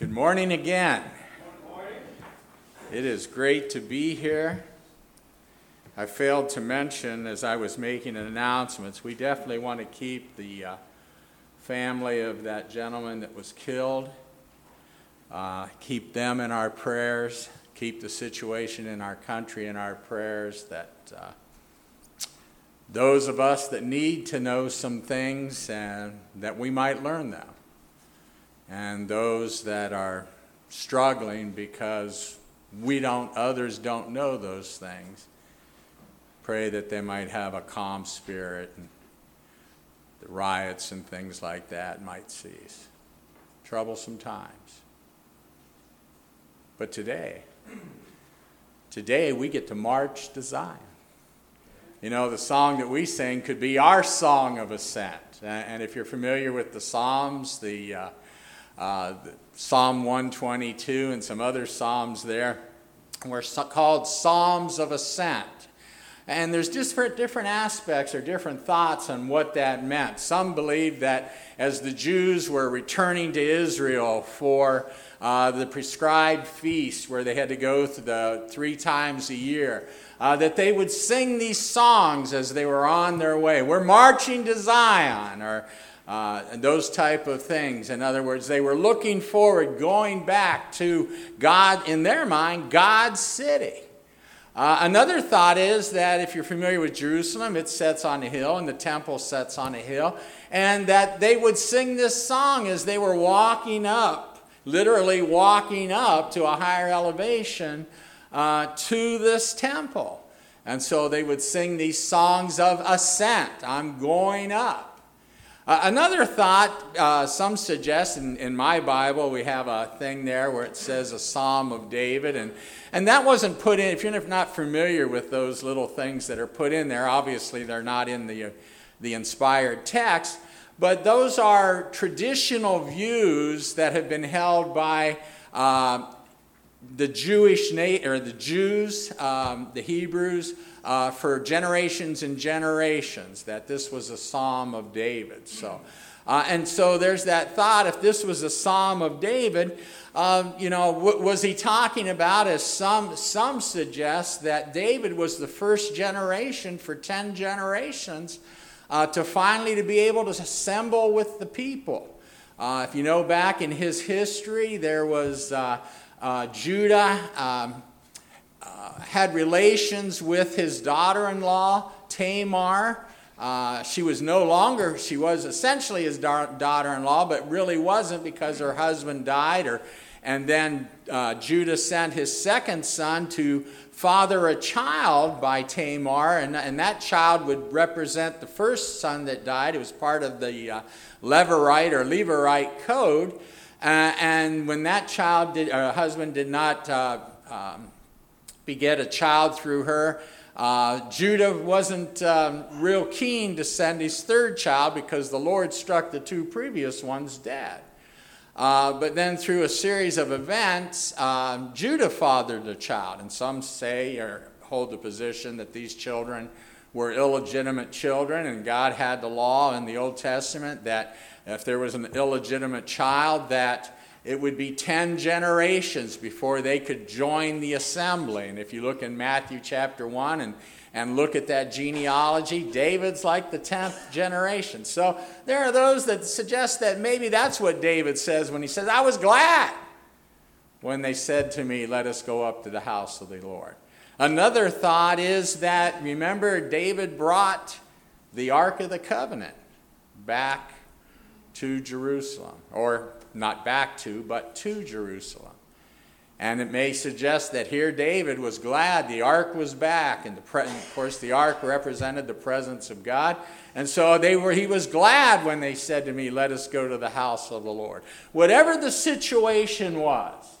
Good morning again. It is great to be here. I failed to mention as I was making announcements, we definitely want to keep the uh, family of that gentleman that was killed, uh, keep them in our prayers, keep the situation in our country in our prayers, that uh, those of us that need to know some things and that we might learn them and those that are struggling because we don't others don't know those things pray that they might have a calm spirit and the riots and things like that might cease. Troublesome times. But today today we get to march to zion. You know the song that we sing could be our song of ascent. And if you're familiar with the psalms the uh, uh, Psalm 122 and some other Psalms there were called Psalms of Ascent. And there's different, different aspects or different thoughts on what that meant. Some believe that as the Jews were returning to Israel for uh, the prescribed feast where they had to go the three times a year, uh, that they would sing these songs as they were on their way. We're marching to Zion, or uh, and those type of things. In other words, they were looking forward, going back to God, in their mind, God's city. Uh, another thought is that if you're familiar with Jerusalem, it sets on a hill and the temple sets on a hill, and that they would sing this song as they were walking up, literally walking up to a higher elevation uh, to this temple. And so they would sing these songs of ascent. I'm going up. Uh, another thought, uh, some suggest in, in, my Bible, we have a thing there where it says a Psalm of David. And, and that wasn't put in, if you're not familiar with those little things that are put in there, obviously they're not in the, the inspired text. But those are traditional views that have been held by uh, the Jewish na- or the Jews, um, the Hebrews, uh, for generations and generations that this was a psalm of David. So, uh, and so there's that thought: if this was a psalm of David, um, you know, w- was he talking about? As some some suggest that David was the first generation for ten generations uh, to finally to be able to assemble with the people. Uh, if you know back in his history, there was uh, uh, Judah. Um, had relations with his daughter in law, Tamar. Uh, she was no longer, she was essentially his da- daughter in law, but really wasn't because her husband died. Or, and then uh, Judah sent his second son to father a child by Tamar, and, and that child would represent the first son that died. It was part of the uh, Levirate or Levirate code. Uh, and when that child did, her husband did not uh, um, beget a child through her. Uh, Judah wasn't um, real keen to send his third child because the Lord struck the two previous ones dead. Uh, but then, through a series of events, um, Judah fathered a child, and some say or hold the position that these children were illegitimate children, and God had the law in the Old Testament that if there was an illegitimate child, that it would be 10 generations before they could join the assembly. And if you look in Matthew chapter 1 and, and look at that genealogy, David's like the 10th generation. So there are those that suggest that maybe that's what David says when he says, I was glad when they said to me, Let us go up to the house of the Lord. Another thought is that, remember, David brought the Ark of the Covenant back to Jerusalem, or not back to, but to Jerusalem. And it may suggest that here David was glad the ark was back, and pre- of course the ark represented the presence of God. And so they were, he was glad when they said to me, Let us go to the house of the Lord. Whatever the situation was,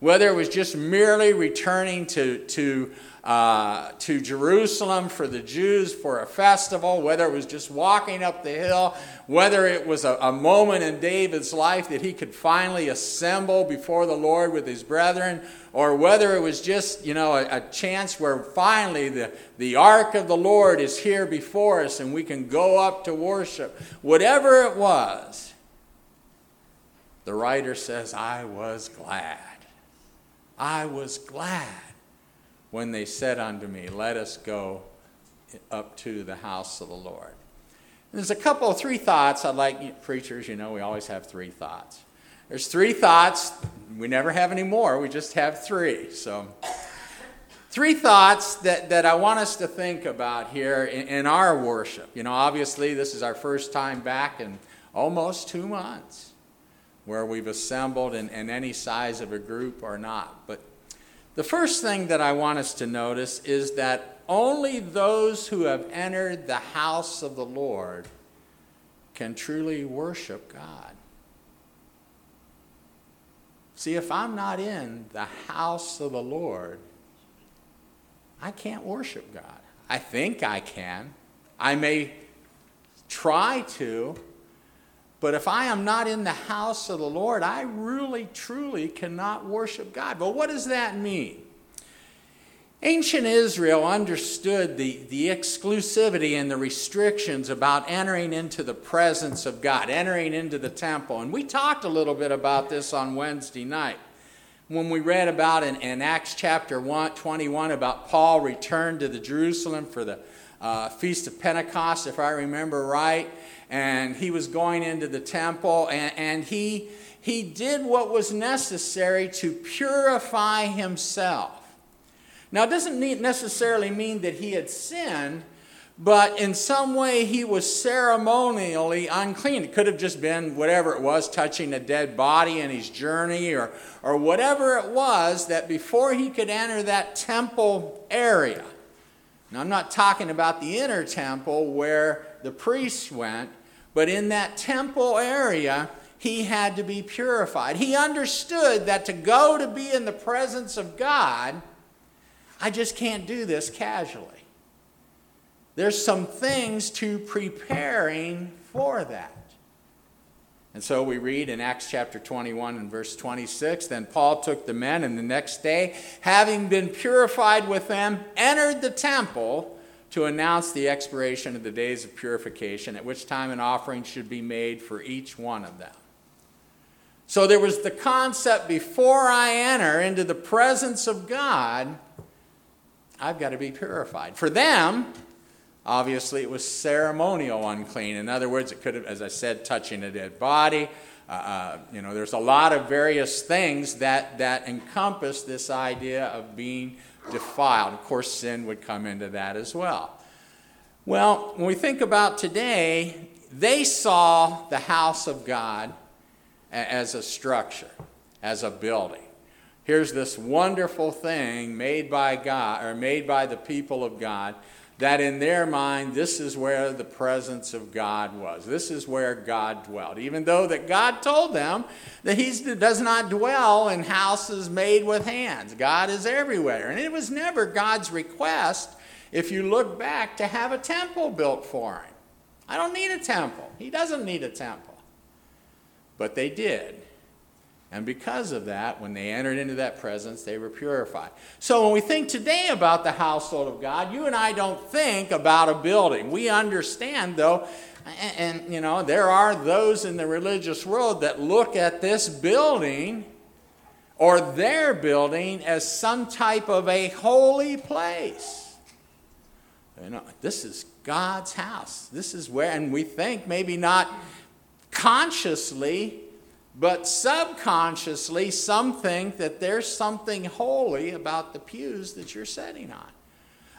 whether it was just merely returning to, to uh, to Jerusalem for the Jews for a festival, whether it was just walking up the hill, whether it was a, a moment in David's life that he could finally assemble before the Lord with his brethren, or whether it was just, you know, a, a chance where finally the, the ark of the Lord is here before us and we can go up to worship. Whatever it was, the writer says, I was glad. I was glad when they said unto me, Let us go up to the house of the Lord. And there's a couple of three thoughts I'd like preachers, you know, we always have three thoughts. There's three thoughts. We never have any more, we just have three. So, three thoughts that, that I want us to think about here in, in our worship. You know, obviously, this is our first time back in almost two months where we've assembled in, in any size of a group or not. But the first thing that I want us to notice is that only those who have entered the house of the Lord can truly worship God. See, if I'm not in the house of the Lord, I can't worship God. I think I can. I may try to, but if I am not in the house of the Lord, I really, truly cannot worship God. But what does that mean? Ancient Israel understood the, the exclusivity and the restrictions about entering into the presence of God, entering into the temple. And we talked a little bit about this on Wednesday night when we read about in, in Acts chapter 1, 21 about Paul returned to the Jerusalem for the uh, Feast of Pentecost, if I remember right and he was going into the temple, and, and he, he did what was necessary to purify himself. Now, it doesn't necessarily mean that he had sinned, but in some way he was ceremonially unclean. It could have just been whatever it was, touching a dead body in his journey, or, or whatever it was, that before he could enter that temple area. Now, I'm not talking about the inner temple where the priests went, but in that temple area, he had to be purified. He understood that to go to be in the presence of God, I just can't do this casually. There's some things to preparing for that. And so we read in Acts chapter 21 and verse 26 Then Paul took the men, and the next day, having been purified with them, entered the temple to announce the expiration of the days of purification, at which time an offering should be made for each one of them. So there was the concept before I enter into the presence of God, I've got to be purified. For them, obviously, it was ceremonial unclean. In other words, it could have, as I said, touching a dead body. Uh, uh, you know, there's a lot of various things that, that encompass this idea of being defiled. Of course, sin would come into that as well. Well, when we think about today, they saw the house of God as a structure, as a building. Here's this wonderful thing made by God, or made by the people of God, that in their mind, this is where the presence of God was. This is where God dwelt. Even though that God told them that He does not dwell in houses made with hands, God is everywhere. And it was never God's request, if you look back, to have a temple built for Him. I don't need a temple. He doesn't need a temple. But they did. And because of that, when they entered into that presence, they were purified. So when we think today about the household of God, you and I don't think about a building. We understand, though, and, and you know, there are those in the religious world that look at this building or their building as some type of a holy place. You know, this is God's house. This is where, and we think maybe not consciously but subconsciously, some think that there's something holy about the pews that you're sitting on,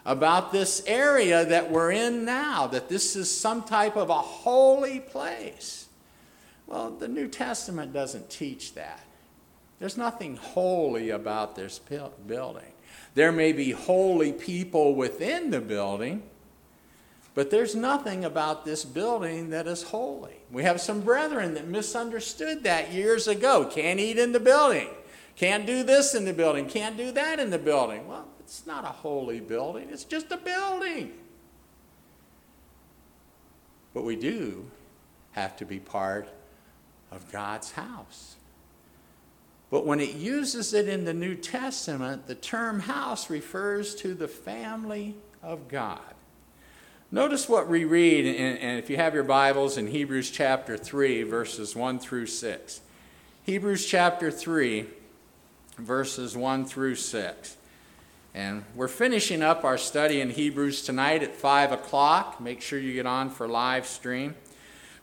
about this area that we're in now, that this is some type of a holy place. Well, the New Testament doesn't teach that. There's nothing holy about this building. There may be holy people within the building but there's nothing about this building that is holy. We have some brethren that misunderstood that years ago. Can't eat in the building. Can't do this in the building. Can't do that in the building. Well, it's not a holy building, it's just a building. But we do have to be part of God's house. But when it uses it in the New Testament, the term house refers to the family of God. Notice what we read, and if you have your Bibles, in Hebrews chapter 3, verses 1 through 6. Hebrews chapter 3, verses 1 through 6. And we're finishing up our study in Hebrews tonight at 5 o'clock. Make sure you get on for live stream.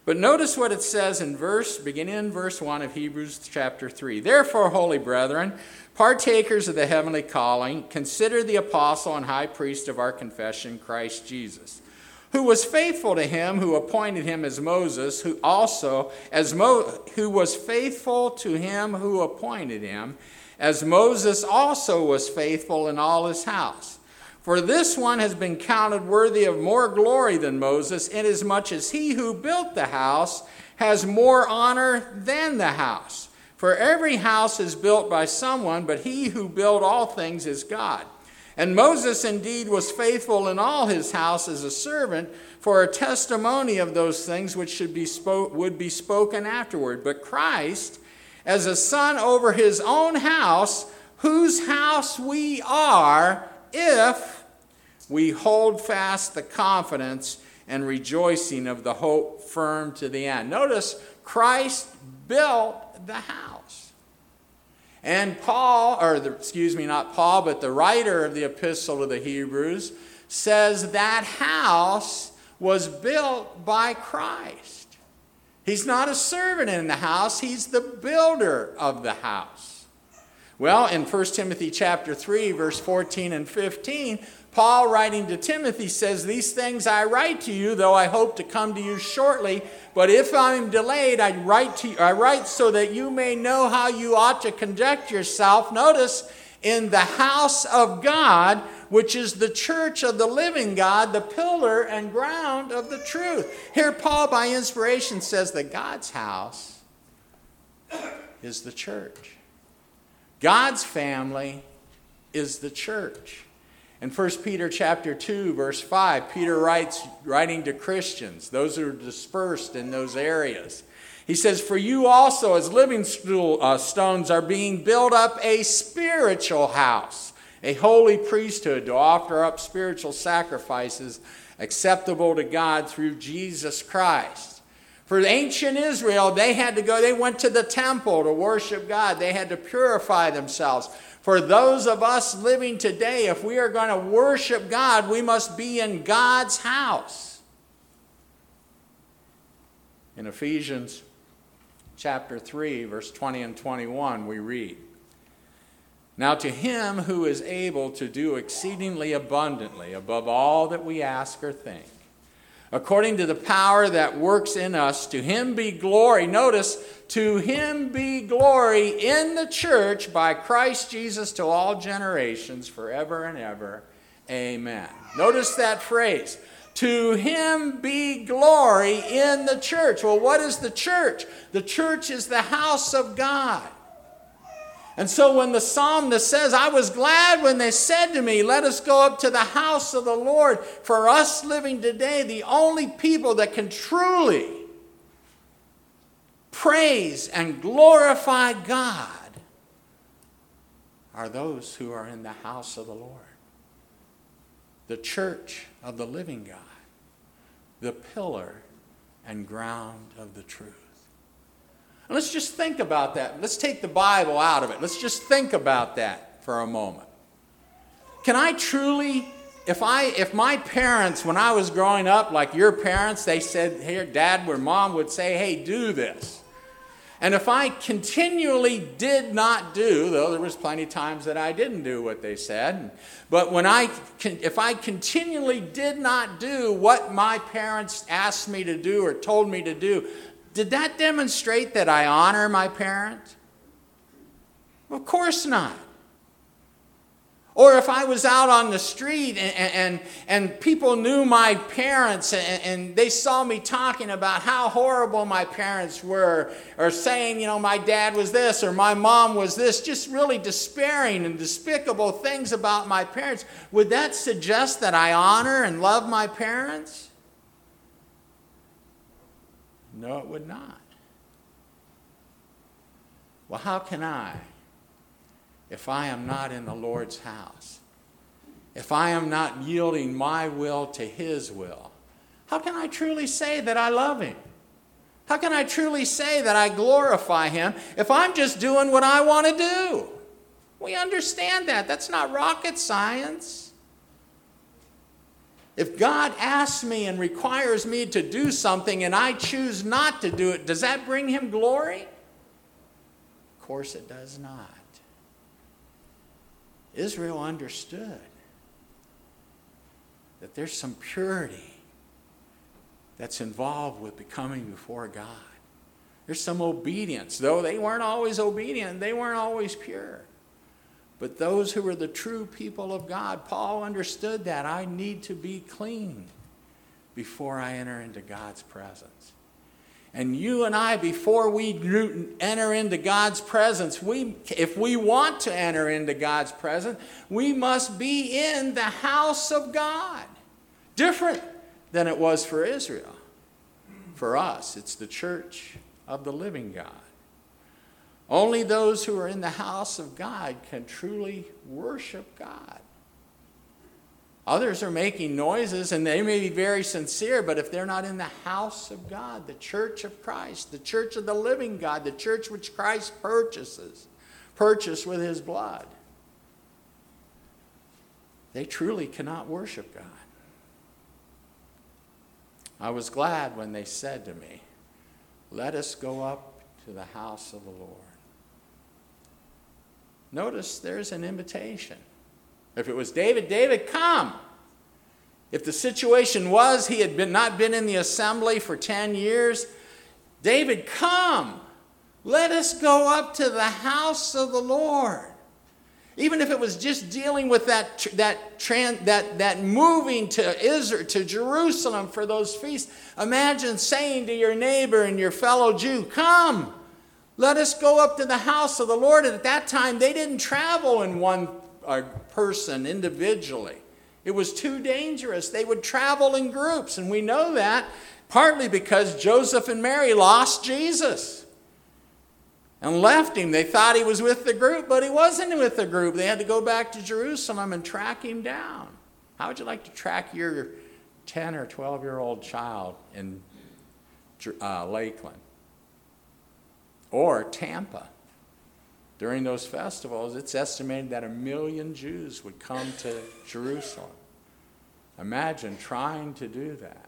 But notice what it says in verse, beginning in verse 1 of Hebrews chapter 3. Therefore, holy brethren, partakers of the heavenly calling, consider the apostle and high priest of our confession, Christ Jesus who was faithful to him who appointed him as Moses, who also as Mo, who was faithful to him who appointed him, as Moses also was faithful in all his house. For this one has been counted worthy of more glory than Moses, inasmuch as he who built the house has more honor than the house. For every house is built by someone, but he who built all things is God. And Moses indeed was faithful in all his house as a servant for a testimony of those things which should be spoke, would be spoken afterward. But Christ, as a son over his own house, whose house we are, if we hold fast the confidence and rejoicing of the hope firm to the end. Notice Christ built the house. And Paul, or the, excuse me, not Paul, but the writer of the epistle to the Hebrews says that house was built by Christ. He's not a servant in the house, he's the builder of the house. Well, in 1 Timothy chapter 3 verse 14 and 15, Paul, writing to Timothy, says, These things I write to you, though I hope to come to you shortly. But if I'm delayed, I write, to you, I write so that you may know how you ought to conduct yourself. Notice, in the house of God, which is the church of the living God, the pillar and ground of the truth. Here, Paul, by inspiration, says that God's house is the church. God's family is the church. In 1 Peter chapter 2 verse 5, Peter writes writing to Christians, those who are dispersed in those areas. He says, "For you also as living uh, stones are being built up a spiritual house, a holy priesthood to offer up spiritual sacrifices acceptable to God through Jesus Christ." For ancient Israel, they had to go, they went to the temple to worship God. They had to purify themselves. For those of us living today, if we are going to worship God, we must be in God's house. In Ephesians chapter 3, verse 20 and 21, we read Now to him who is able to do exceedingly abundantly above all that we ask or think according to the power that works in us. To him be glory. Notice, to him be glory in the church by Christ Jesus to all generations, forever and ever. Amen. Notice that phrase. To him be glory in the church. Well, what is the church? The church is the house of God. And so when the psalmist says, I was glad when they said to me, Let us go up to the house of the Lord, for us living today, the only people that can truly praise and glorify God are those who are in the house of the Lord, the church of the living God, the pillar and ground of the truth. Let's just think about that. Let's take the Bible out of it. Let's just think about that for a moment. Can I truly if I if my parents when I was growing up like your parents they said here dad or mom would say hey do this. And if I continually did not do, though there was plenty of times that I didn't do what they said, but when I if I continually did not do what my parents asked me to do or told me to do, did that demonstrate that I honor my parent? Of course not. Or if I was out on the street and, and, and people knew my parents and, and, they saw me talking about how horrible my parents were, or saying, you know, my dad was this or my mom was this, just really despairing and despicable things about my parents, would that suggest that I honor and love my parents? No, it would not. Well, how can I, if I am not in the Lord's house, if I am not yielding my will to His will, how can I truly say that I love Him? How can I truly say that I glorify Him if I'm just doing what I want to do? We understand that. That's not rocket science. If God asks me and requires me to do something and I choose not to do it, does that bring Him glory? Of course, it does not. Israel understood that there's some purity that's involved with becoming before God. There's some obedience, though they weren't always obedient, they weren't always pure. But those who were the true people of God, Paul understood that I need to be clean before I enter into God's presence. And you and I, before we enter into God's presence, we, if we want to enter into God's presence, we must be in the house of God. Different than it was for Israel. For us, it's the church of the living God. Only those who are in the house of God can truly worship God. Others are making noises and they may be very sincere, but if they're not in the house of God, the church of Christ, the church of the living God, the church which Christ purchases, purchased with his blood, they truly cannot worship God. I was glad when they said to me, Let us go up to the house of the Lord. Notice there's an invitation. If it was David, David, come. If the situation was he had been, not been in the assembly for 10 years, David, come. Let us go up to the house of the Lord. Even if it was just dealing with that, that, that, that moving to Israel, to Jerusalem for those feasts, imagine saying to your neighbor and your fellow Jew, Come, let us go up to the house of the Lord. And at that time, they didn't travel in one person individually, it was too dangerous. They would travel in groups. And we know that partly because Joseph and Mary lost Jesus and left him. They thought he was with the group, but he wasn't with the group. They had to go back to Jerusalem and track him down. How would you like to track your 10 or 12 year old child in uh, Lakeland or Tampa? During those festivals, it's estimated that a million Jews would come to Jerusalem. Imagine trying to do that.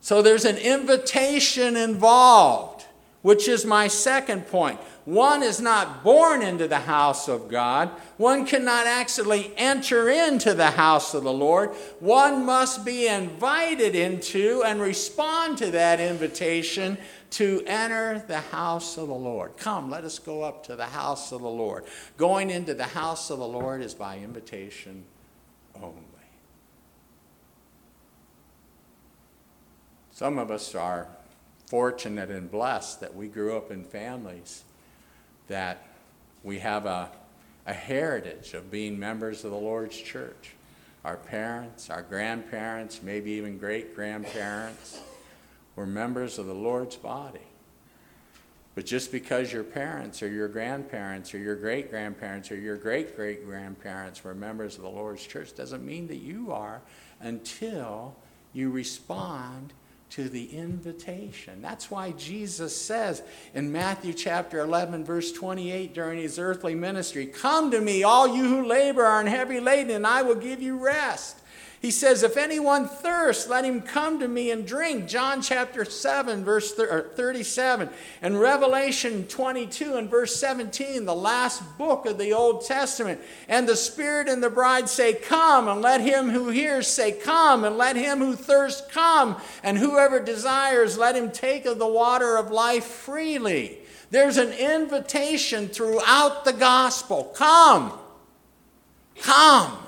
So there's an invitation involved which is my second point. One is not born into the house of God. One cannot actually enter into the house of the Lord. One must be invited into and respond to that invitation to enter the house of the Lord. Come, let us go up to the house of the Lord. Going into the house of the Lord is by invitation only. Some of us are fortunate and blessed that we grew up in families that we have a, a heritage of being members of the Lord's church. Our parents, our grandparents, maybe even great grandparents were members of the Lord's body. But just because your parents or your grandparents or your great grandparents or your great great grandparents were members of the Lord's church doesn't mean that you are until you respond to the invitation. That's why Jesus says in Matthew chapter 11, verse 28, during his earthly ministry, Come to me, all you who labor are and heavy laden, and I will give you rest. He says, If anyone thirsts, let him come to me and drink. John chapter 7, verse 37. And Revelation 22 and verse 17, the last book of the Old Testament. And the Spirit and the bride say, Come, and let him who hears say, Come, and let him who thirsts come. And whoever desires, let him take of the water of life freely. There's an invitation throughout the gospel. Come. Come.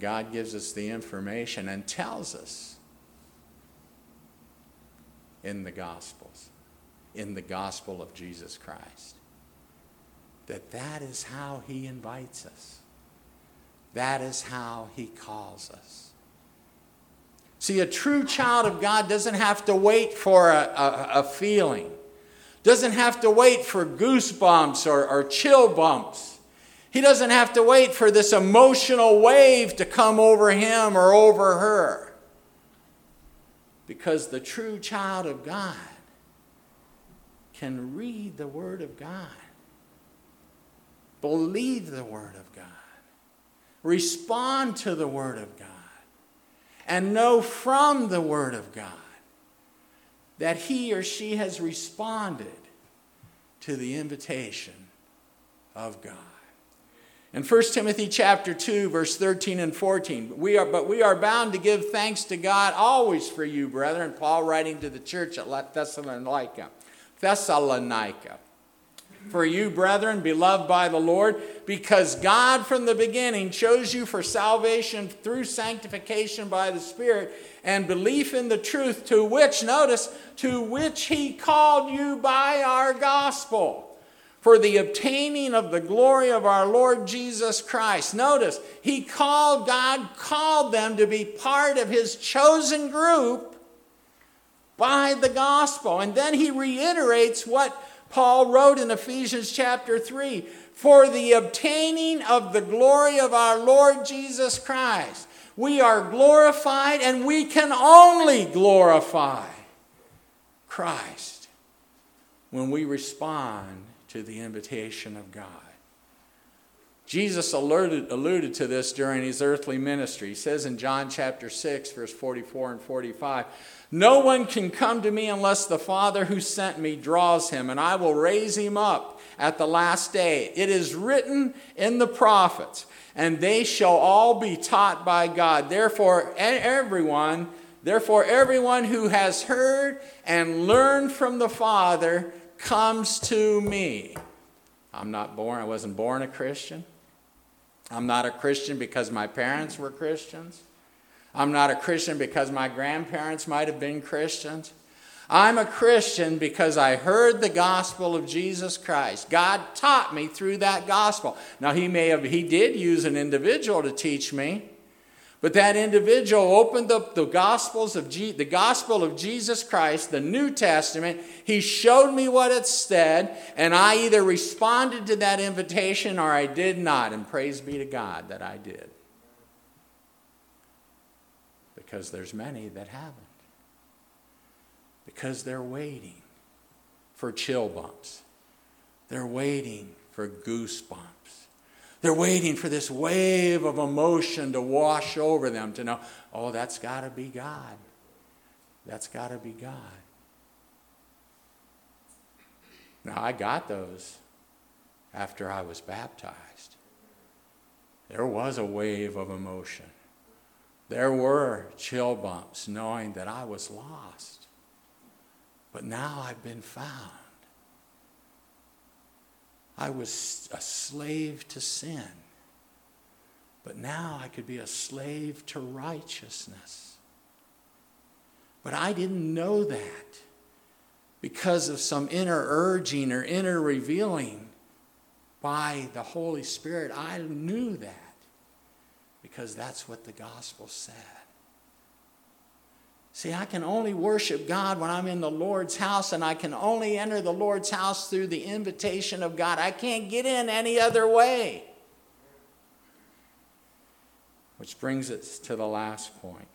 God gives us the information and tells us in the Gospels, in the gospel of Jesus Christ, that that is how He invites us. That is how He calls us. See, a true child of God doesn't have to wait for a, a, a feeling. doesn't have to wait for goosebumps or, or chill bumps. He doesn't have to wait for this emotional wave to come over him or over her. Because the true child of God can read the Word of God, believe the Word of God, respond to the Word of God, and know from the Word of God that he or she has responded to the invitation of God. In 1 Timothy chapter 2 verse 13 and 14, we are but we are bound to give thanks to God always for you, brethren, Paul writing to the church at Thessalonica. Thessalonica. For you, brethren, beloved by the Lord, because God from the beginning chose you for salvation through sanctification by the Spirit and belief in the truth, to which, notice, to which He called you by our gospel for the obtaining of the glory of our Lord Jesus Christ. Notice, He called, God called them to be part of His chosen group by the gospel. And then He reiterates what Paul wrote in Ephesians chapter 3 for the obtaining of the glory of our Lord Jesus Christ. We are glorified and we can only glorify Christ when we respond to the invitation of God. Jesus alluded, alluded to this during his earthly ministry. He says in John chapter 6, verse 44 and 45 No one can come to me unless the Father who sent me draws him, and I will raise him up at the last day. It is written in the prophets, and they shall all be taught by God. Therefore, everyone. Therefore, everyone who has heard and learned from the Father comes to me. I'm not born, I wasn't born a Christian. I'm not a Christian because my parents were Christians. I'm not a Christian because my grandparents might have been Christians. I'm a Christian because I heard the gospel of Jesus Christ. God taught me through that gospel. Now he may have he did use an individual to teach me, but that individual opened up the gospels of Je- the gospel of Jesus Christ, the New Testament. He showed me what it said, and I either responded to that invitation or I did not. And praise be to God that I did. Because there's many that haven't. Because they're waiting for chill bumps. They're waiting for goosebumps. They're waiting for this wave of emotion to wash over them to know, oh, that's got to be God. That's got to be God. Now, I got those after I was baptized. There was a wave of emotion. There were chill bumps knowing that I was lost. But now I've been found. I was a slave to sin. But now I could be a slave to righteousness. But I didn't know that because of some inner urging or inner revealing by the Holy Spirit. I knew that because that's what the gospel said. See, I can only worship God when I'm in the Lord's house, and I can only enter the Lord's house through the invitation of God. I can't get in any other way. Which brings us to the last point.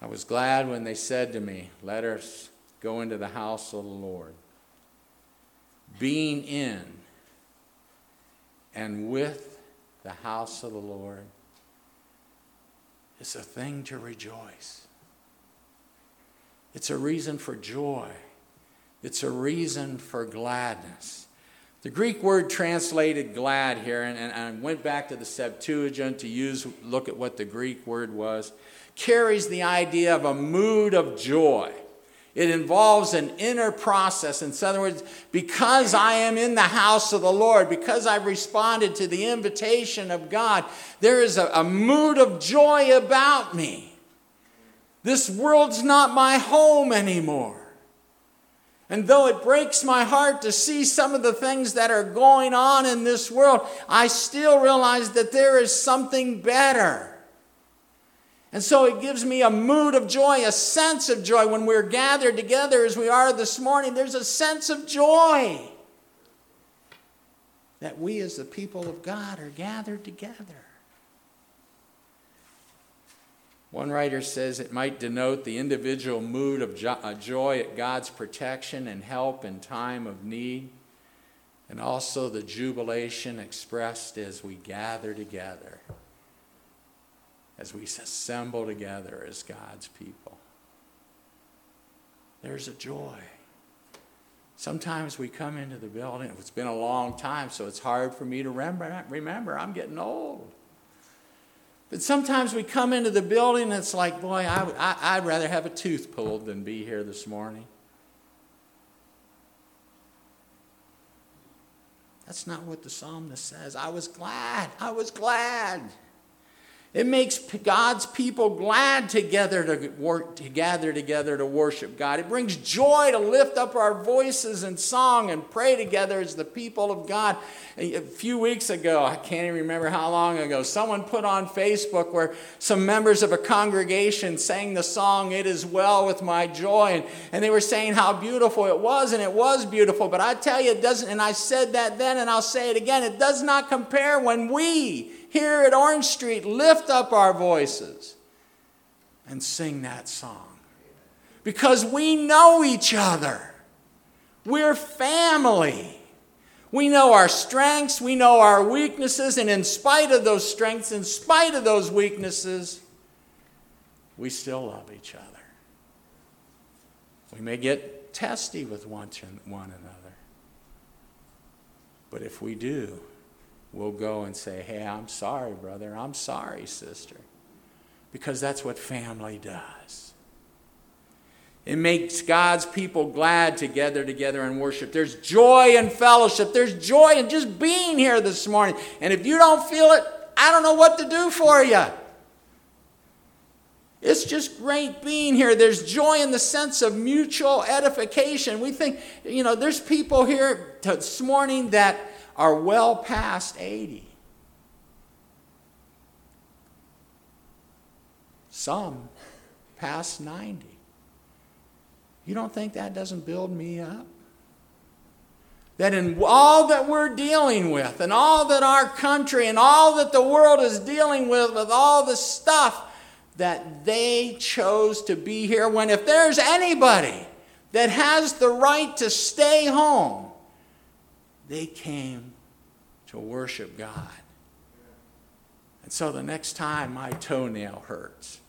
I was glad when they said to me, Let us go into the house of the Lord. Being in and with the house of the Lord it's a thing to rejoice. It's a reason for joy. It's a reason for gladness. The Greek word translated glad here, and, and I went back to the Septuagint to use, look at what the Greek word was, carries the idea of a mood of joy. It involves an inner process. In other words, because I am in the house of the Lord, because I've responded to the invitation of God, there is a, a mood of joy about me. This world's not my home anymore. And though it breaks my heart to see some of the things that are going on in this world, I still realize that there is something better. And so it gives me a mood of joy, a sense of joy. When we're gathered together as we are this morning, there's a sense of joy that we as the people of God are gathered together. One writer says it might denote the individual mood of uh, joy at God's protection and help in time of need, and also the jubilation expressed as we gather together, as we assemble together as God's people. There's a joy. Sometimes we come into the building, it's been a long time, so it's hard for me to remember. Remember, I'm getting old. But sometimes we come into the building and it's like, boy, I, I, would rather have a tooth pulled than be here this morning. That's not what the psalmist says. I was glad. I was glad. It makes God's people glad together to work to gather together to worship God. It brings joy to lift up our voices in song and pray together as the people of God. A few weeks ago, I can't even remember how long ago, someone put on Facebook where some members of a congregation sang the song "It Is Well with My Joy," and, and they were saying how beautiful it was, and it was beautiful. But I tell you, it doesn't. And I said that then, and I'll say it again. It does not compare when we here at Orange Street lift up our voices and sing that song. Because we know each other. We're family. We know our strengths, we know our weaknesses, and in spite of those strengths, in spite of those weaknesses, we still love each other. We may get testy with one, another, but if we do, we'll go and say, Hey, I'm sorry, brother. I'm sorry, sister. Because that's what family does. It makes God's people glad to gather together and worship. There's joy in fellowship. There's joy in just being here this morning. And if you don't feel it, I don't know what to do for you. It's just great being here. There's joy in the sense of mutual edification. We think, you know, there's people here this morning that are well past 80. Some past 90. You don't think that doesn't build me up? That in all that we're dealing with, and all that our country and all that the world is dealing with, with all the stuff, that they chose to be here when if there's anybody that has the right to stay home, they came to worship God. And so the next time my toenail hurts,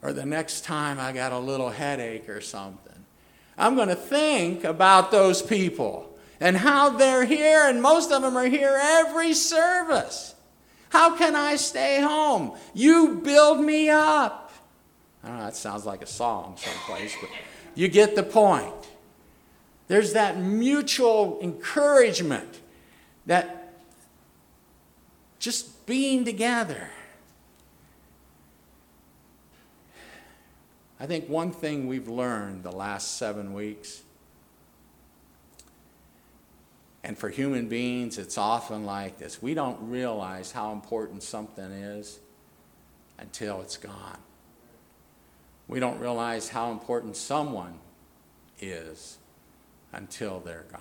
or the next time I got a little headache or something, I'm going to think about those people and how they're here, and most of them are here every service. How can I stay home? You build me up. I don't know, that sounds like a song someplace, but you get the point. There's that mutual encouragement, that just being together. I think one thing we've learned the last seven weeks, and for human beings, it's often like this we don't realize how important something is until it's gone. We don't realize how important someone is until they're gone.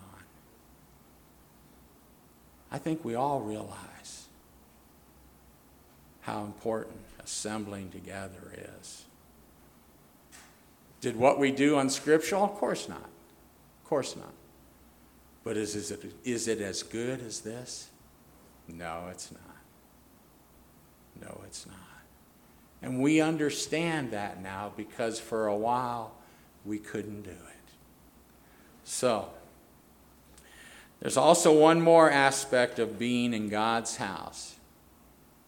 I think we all realize how important assembling together is. Did what we do unscriptural? Of course not. Of course not. But is, is, it, is it as good as this? No, it's not. No, it's not. And we understand that now because for a while we couldn't do it. So, there's also one more aspect of being in God's house,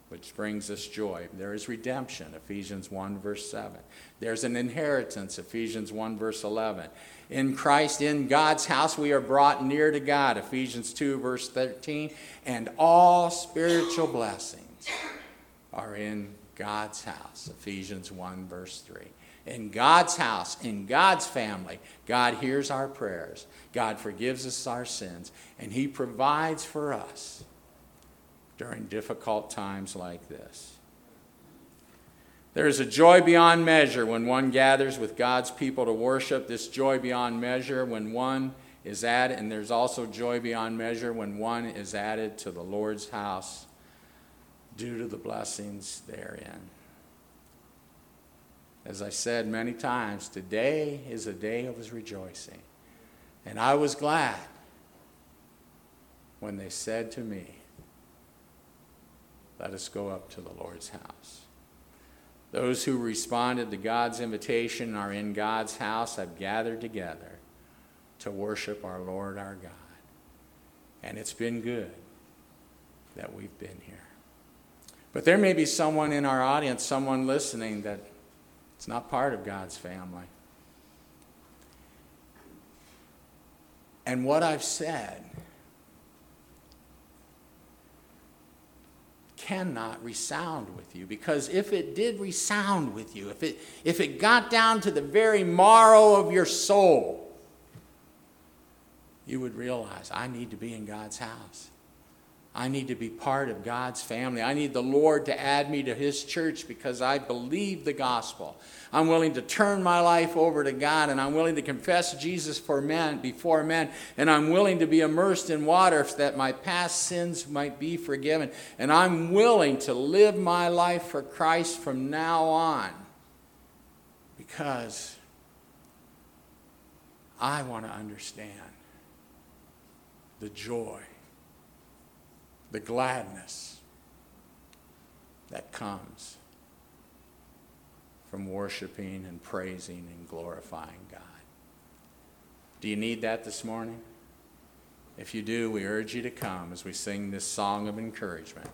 which brings us joy. There is redemption, Ephesians 1, verse 7. There's an inheritance, Ephesians 1, verse 11. In Christ, in God's house, we are brought near to God, Ephesians 2, verse 13. And all spiritual blessings are in God's house, Ephesians 1, verse 3 in God's house, in God's family, God hears our prayers. God forgives us our sins, and He provides for us during difficult times like this. There is a joy beyond measure when one gathers with God's people to worship. This joy beyond measure when one is added, and there's also joy beyond measure when one is added to the Lord's house due to the blessings therein. As I said many times, today is a day of his rejoicing. And I was glad when they said to me, Let us go up to the Lord's house. Those who responded to God's invitation are in God's house, have gathered together to worship our Lord our God. And it's been good that we've been here. But there may be someone in our audience, someone listening, that it's not part of God's family. And what I've said cannot resound with you because if it did resound with you, if it, if it got down to the very marrow of your soul, you would realize I need to be in God's house. I need to be part of God's family. I need the Lord to add me to His church because I believe the gospel. I'm willing to turn my life over to God and I'm willing to confess Jesus for men before men and I'm willing to be immersed in water that my past sins might be forgiven. And I'm willing to live my life for Christ from now on because I want to understand the joy the gladness that comes from worshiping and praising and glorifying God. Do you need that this morning? If you do, we urge you to come as we sing this song of encouragement.